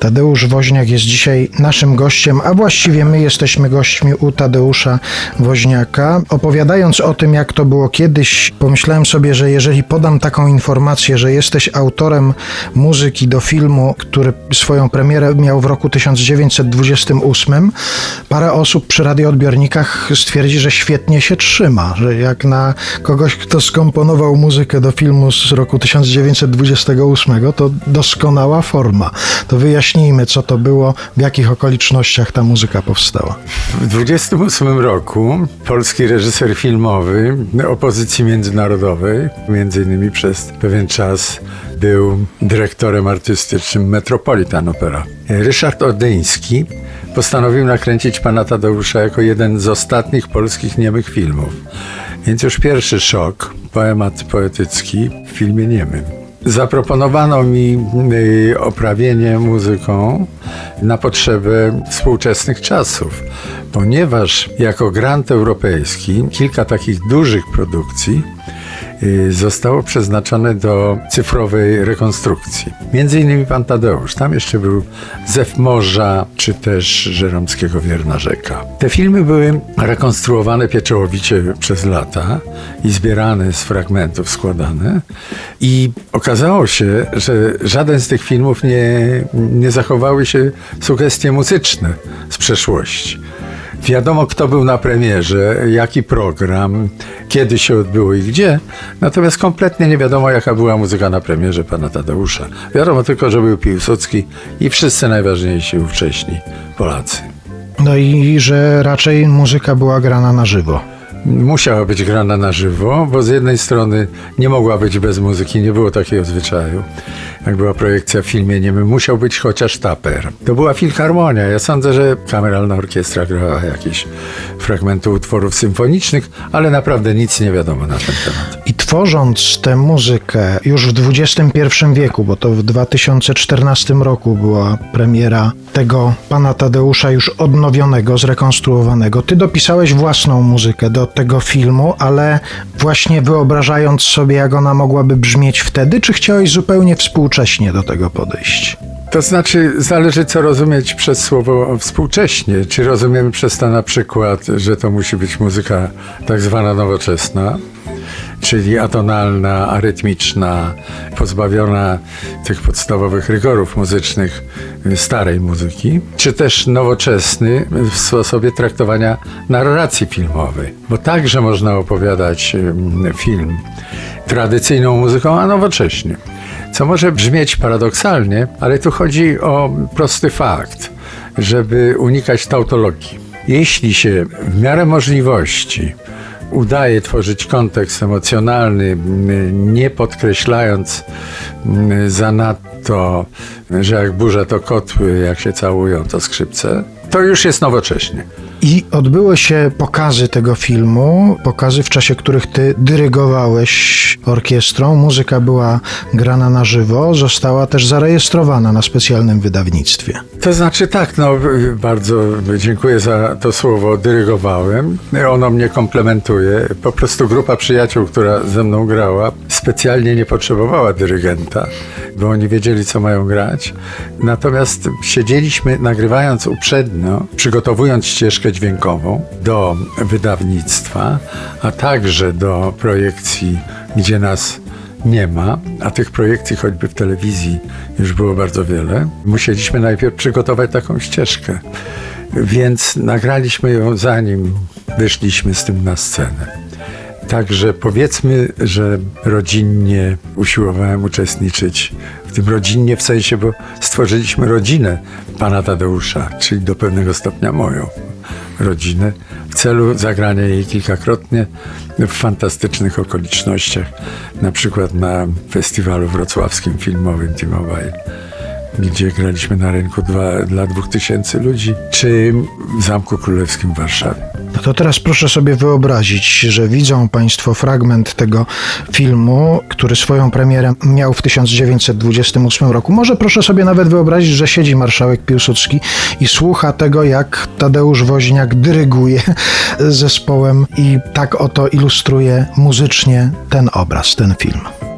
Tadeusz Woźniak jest dzisiaj naszym gościem, a właściwie my jesteśmy gośćmi u Tadeusza Woźniaka. Opowiadając o tym, jak to było kiedyś, pomyślałem sobie, że jeżeli podam taką informację, że jesteś autorem muzyki do filmu, który swoją premierę miał w roku 1928, parę osób przy radioodbiornikach stwierdzi, że świetnie się trzyma, że jak na kogoś, kto skomponował muzykę do filmu z roku 1928, to doskonała forma. To wyjaśnię wyjaśnijmy, co to było, w jakich okolicznościach ta muzyka powstała. W 28 roku polski reżyser filmowy opozycji międzynarodowej, między innymi przez pewien czas był dyrektorem artystycznym Metropolitan Opera. Ryszard Odeński postanowił nakręcić pana Tadeusza jako jeden z ostatnich polskich niemych filmów. Więc już pierwszy szok, poemat poetycki w filmie niemym. Zaproponowano mi y, oprawienie muzyką na potrzeby współczesnych czasów, ponieważ jako grant europejski kilka takich dużych produkcji zostało przeznaczone do cyfrowej rekonstrukcji. Między innymi pan Tadeusz, tam jeszcze był Zew Morza, czy też Żeromskiego Wierna Rzeka. Te filmy były rekonstruowane pieczołowicie przez lata i zbierane z fragmentów, składane i okazało się, że żaden z tych filmów nie, nie zachowały się sugestie muzyczne z przeszłości. Wiadomo, kto był na premierze, jaki program, kiedy się odbyło i gdzie, natomiast kompletnie nie wiadomo, jaka była muzyka na premierze pana Tadeusza. Wiadomo tylko, że był Piłsudski i wszyscy najważniejsi ówcześni Polacy. No i że raczej muzyka była grana na żywo musiała być grana na żywo, bo z jednej strony nie mogła być bez muzyki, nie było takiego zwyczaju. Jak była projekcja w filmie niemym, musiał być chociaż taper. To była filharmonia. Ja sądzę, że kameralna orkiestra grała jakieś fragmenty utworów symfonicznych, ale naprawdę nic nie wiadomo na ten temat. I tworząc tę muzykę już w XXI wieku, bo to w 2014 roku była premiera tego pana Tadeusza już odnowionego, zrekonstruowanego, ty dopisałeś własną muzykę do tego filmu, ale właśnie wyobrażając sobie, jak ona mogłaby brzmieć wtedy, czy chciałeś zupełnie współcześnie do tego podejść? To znaczy, zależy co rozumieć przez słowo współcześnie. Czy rozumiemy przez to na przykład, że to musi być muzyka tak zwana nowoczesna, czyli atonalna, arytmiczna, pozbawiona tych podstawowych rygorów muzycznych starej muzyki, czy też nowoczesny w sposobie traktowania narracji filmowej, bo także można opowiadać film tradycyjną muzyką, a nowocześnie. Co może brzmieć paradoksalnie, ale tu chodzi o prosty fakt, żeby unikać tautologii. Jeśli się w miarę możliwości udaje tworzyć kontekst emocjonalny, nie podkreślając zanadto, że jak burza to kotły, jak się całują to skrzypce, to już jest nowocześnie. I odbyły się pokazy tego filmu, pokazy w czasie których ty dyrygowałeś orkiestrą. Muzyka była grana na żywo, została też zarejestrowana na specjalnym wydawnictwie. To znaczy tak, no bardzo dziękuję za to słowo dyrygowałem. Ono mnie komplementuje. Po prostu grupa przyjaciół, która ze mną grała, specjalnie nie potrzebowała dyrygenta, bo oni wiedzieli, co mają grać. Natomiast siedzieliśmy nagrywając uprzednio, przygotowując ścieżkę dźwiękową do wydawnictwa, a także do projekcji, gdzie nas nie ma, a tych projekcji choćby w telewizji już było bardzo wiele. Musieliśmy najpierw przygotować taką ścieżkę, więc nagraliśmy ją zanim wyszliśmy z tym na scenę. Także powiedzmy, że rodzinnie usiłowałem uczestniczyć w tym rodzinnie w sensie, bo stworzyliśmy rodzinę pana Tadeusza, czyli do pewnego stopnia moją rodzinę w celu zagrania jej kilkakrotnie w fantastycznych okolicznościach, na przykład na festiwalu wrocławskim filmowym T-Mobile gdzie graliśmy na rynku dwa, dla dwóch tysięcy ludzi, czy w Zamku Królewskim w Warszawie. No to teraz proszę sobie wyobrazić, że widzą Państwo fragment tego filmu, który swoją premierę miał w 1928 roku. Może proszę sobie nawet wyobrazić, że siedzi marszałek Piłsudski i słucha tego, jak Tadeusz Woźniak dyryguje zespołem i tak oto ilustruje muzycznie ten obraz, ten film.